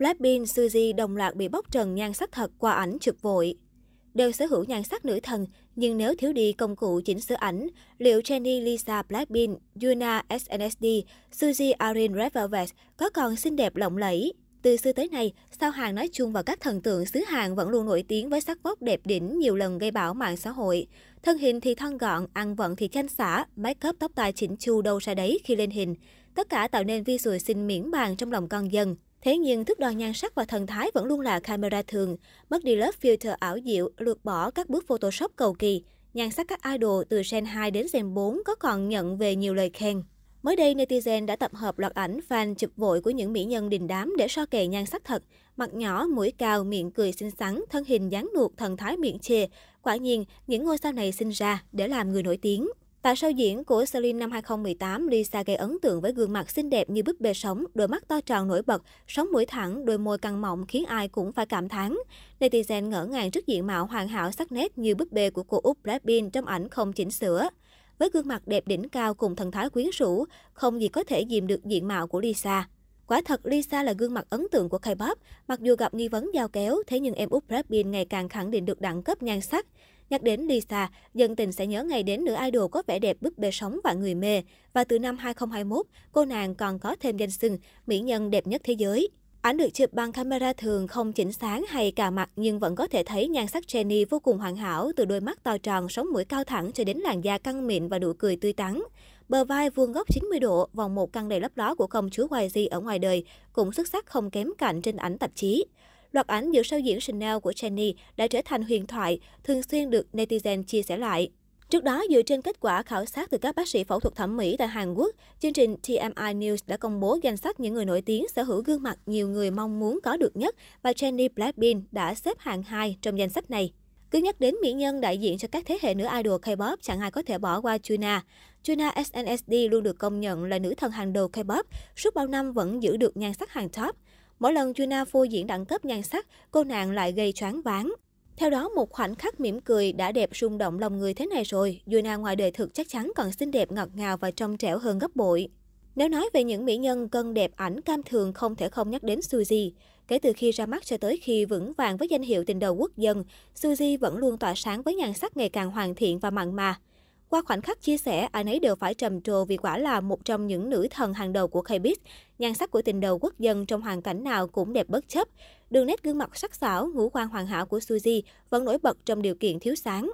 Blackpink, Suzy đồng loạt bị bóc trần nhan sắc thật qua ảnh chụp vội. Đều sở hữu nhan sắc nữ thần, nhưng nếu thiếu đi công cụ chỉnh sửa ảnh, liệu Jennie, Lisa, Blackpink, Yuna, SNSD, Suzy, Arin, Red Velvet có còn xinh đẹp lộng lẫy? Từ xưa tới nay, sao hàng nói chung và các thần tượng xứ Hàn vẫn luôn nổi tiếng với sắc vóc đẹp đỉnh nhiều lần gây bão mạng xã hội. Thân hình thì thon gọn, ăn vận thì chanh xả, make up tóc tai chỉnh chu đâu ra đấy khi lên hình. Tất cả tạo nên visual xinh miễn bàn trong lòng con dân. Thế nhưng thước đo nhan sắc và thần thái vẫn luôn là camera thường, mất đi lớp filter ảo diệu, lược bỏ các bước photoshop cầu kỳ. Nhan sắc các idol từ Gen 2 đến Gen 4 có còn nhận về nhiều lời khen. Mới đây, netizen đã tập hợp loạt ảnh fan chụp vội của những mỹ nhân đình đám để so kè nhan sắc thật. Mặt nhỏ, mũi cao, miệng cười xinh xắn, thân hình dáng nuột, thần thái miệng chê. Quả nhiên, những ngôi sao này sinh ra để làm người nổi tiếng. Tại sao diễn của Celine năm 2018, Lisa gây ấn tượng với gương mặt xinh đẹp như búp bê sống, đôi mắt to tròn nổi bật, sống mũi thẳng, đôi môi căng mọng khiến ai cũng phải cảm thán. Netizen ngỡ ngàng trước diện mạo hoàn hảo sắc nét như búp bê của cô Úc Blackpink trong ảnh không chỉnh sửa. Với gương mặt đẹp đỉnh cao cùng thần thái quyến rũ, không gì có thể dìm được diện mạo của Lisa. Quả thật, Lisa là gương mặt ấn tượng của K-pop. Mặc dù gặp nghi vấn giao kéo, thế nhưng em Úc Blackpink ngày càng khẳng định được đẳng cấp nhan sắc. Nhắc đến Lisa, dân tình sẽ nhớ ngày đến nữ idol có vẻ đẹp búp bê sống và người mê. Và từ năm 2021, cô nàng còn có thêm danh xưng mỹ nhân đẹp nhất thế giới. Ảnh được chụp bằng camera thường không chỉnh sáng hay cả mặt nhưng vẫn có thể thấy nhan sắc Jenny vô cùng hoàn hảo từ đôi mắt to tròn, sống mũi cao thẳng cho đến làn da căng mịn và nụ cười tươi tắn. Bờ vai vuông góc 90 độ, vòng một căng đầy lấp ló của công chúa YG ở ngoài đời cũng xuất sắc không kém cạnh trên ảnh tạp chí. Loạt ảnh giữa sao diễn Chanel của Jennie đã trở thành huyền thoại, thường xuyên được netizen chia sẻ lại. Trước đó, dựa trên kết quả khảo sát từ các bác sĩ phẫu thuật thẩm mỹ tại Hàn Quốc, chương trình TMI News đã công bố danh sách những người nổi tiếng sở hữu gương mặt nhiều người mong muốn có được nhất và Jennie Blackpink đã xếp hạng 2 trong danh sách này. Cứ nhắc đến mỹ nhân đại diện cho các thế hệ nữ idol K-pop, chẳng ai có thể bỏ qua Juna. Juna SNSD luôn được công nhận là nữ thần hàng đầu K-pop, suốt bao năm vẫn giữ được nhan sắc hàng top. Mỗi lần Juna phô diễn đẳng cấp nhan sắc, cô nàng lại gây choáng váng. Theo đó, một khoảnh khắc mỉm cười đã đẹp rung động lòng người thế này rồi, Juna ngoài đời thực chắc chắn còn xinh đẹp ngọt ngào và trong trẻo hơn gấp bội. Nếu nói về những mỹ nhân cân đẹp ảnh cam thường không thể không nhắc đến Suzy. Kể từ khi ra mắt cho tới khi vững vàng với danh hiệu tình đầu quốc dân, Suzy vẫn luôn tỏa sáng với nhan sắc ngày càng hoàn thiện và mặn mà. Qua khoảnh khắc chia sẻ, ai nấy đều phải trầm trồ vì quả là một trong những nữ thần hàng đầu của K-pop. Nhan sắc của tình đầu quốc dân trong hoàn cảnh nào cũng đẹp bất chấp. Đường nét gương mặt sắc sảo, ngũ quan hoàn hảo của Suzy vẫn nổi bật trong điều kiện thiếu sáng.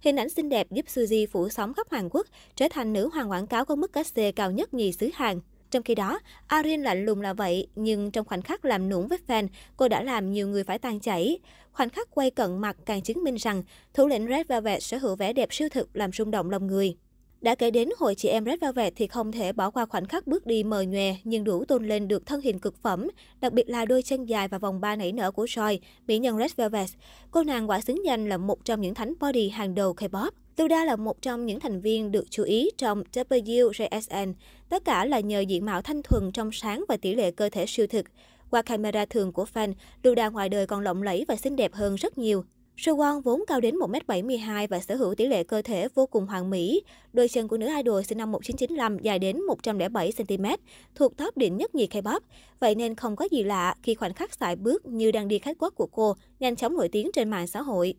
Hình ảnh xinh đẹp giúp Suzy phủ sóng khắp Hàn Quốc, trở thành nữ hoàng quảng cáo có mức cát xê cao nhất nhì xứ Hàn. Trong khi đó, Arin lạnh lùng là vậy, nhưng trong khoảnh khắc làm nũng với fan, cô đã làm nhiều người phải tan chảy. Khoảnh khắc quay cận mặt càng chứng minh rằng thủ lĩnh Red Velvet sở hữu vẻ đẹp siêu thực làm rung động lòng người. Đã kể đến hội chị em Red Velvet thì không thể bỏ qua khoảnh khắc bước đi mờ nhòe nhưng đủ tôn lên được thân hình cực phẩm, đặc biệt là đôi chân dài và vòng ba nảy nở của Joy, mỹ nhân Red Velvet. Cô nàng quả xứng danh là một trong những thánh body hàng đầu K-pop. Luda là một trong những thành viên được chú ý trong WJSN. Tất cả là nhờ diện mạo thanh thuần trong sáng và tỷ lệ cơ thể siêu thực. Qua camera thường của fan, Luda ngoài đời còn lộng lẫy và xinh đẹp hơn rất nhiều. Sewon vốn cao đến 1m72 và sở hữu tỷ lệ cơ thể vô cùng hoàn mỹ. Đôi chân của nữ idol sinh năm 1995 dài đến 107cm, thuộc top đỉnh nhất nhì K-pop. Vậy nên không có gì lạ khi khoảnh khắc sải bước như đang đi khách quốc của cô nhanh chóng nổi tiếng trên mạng xã hội.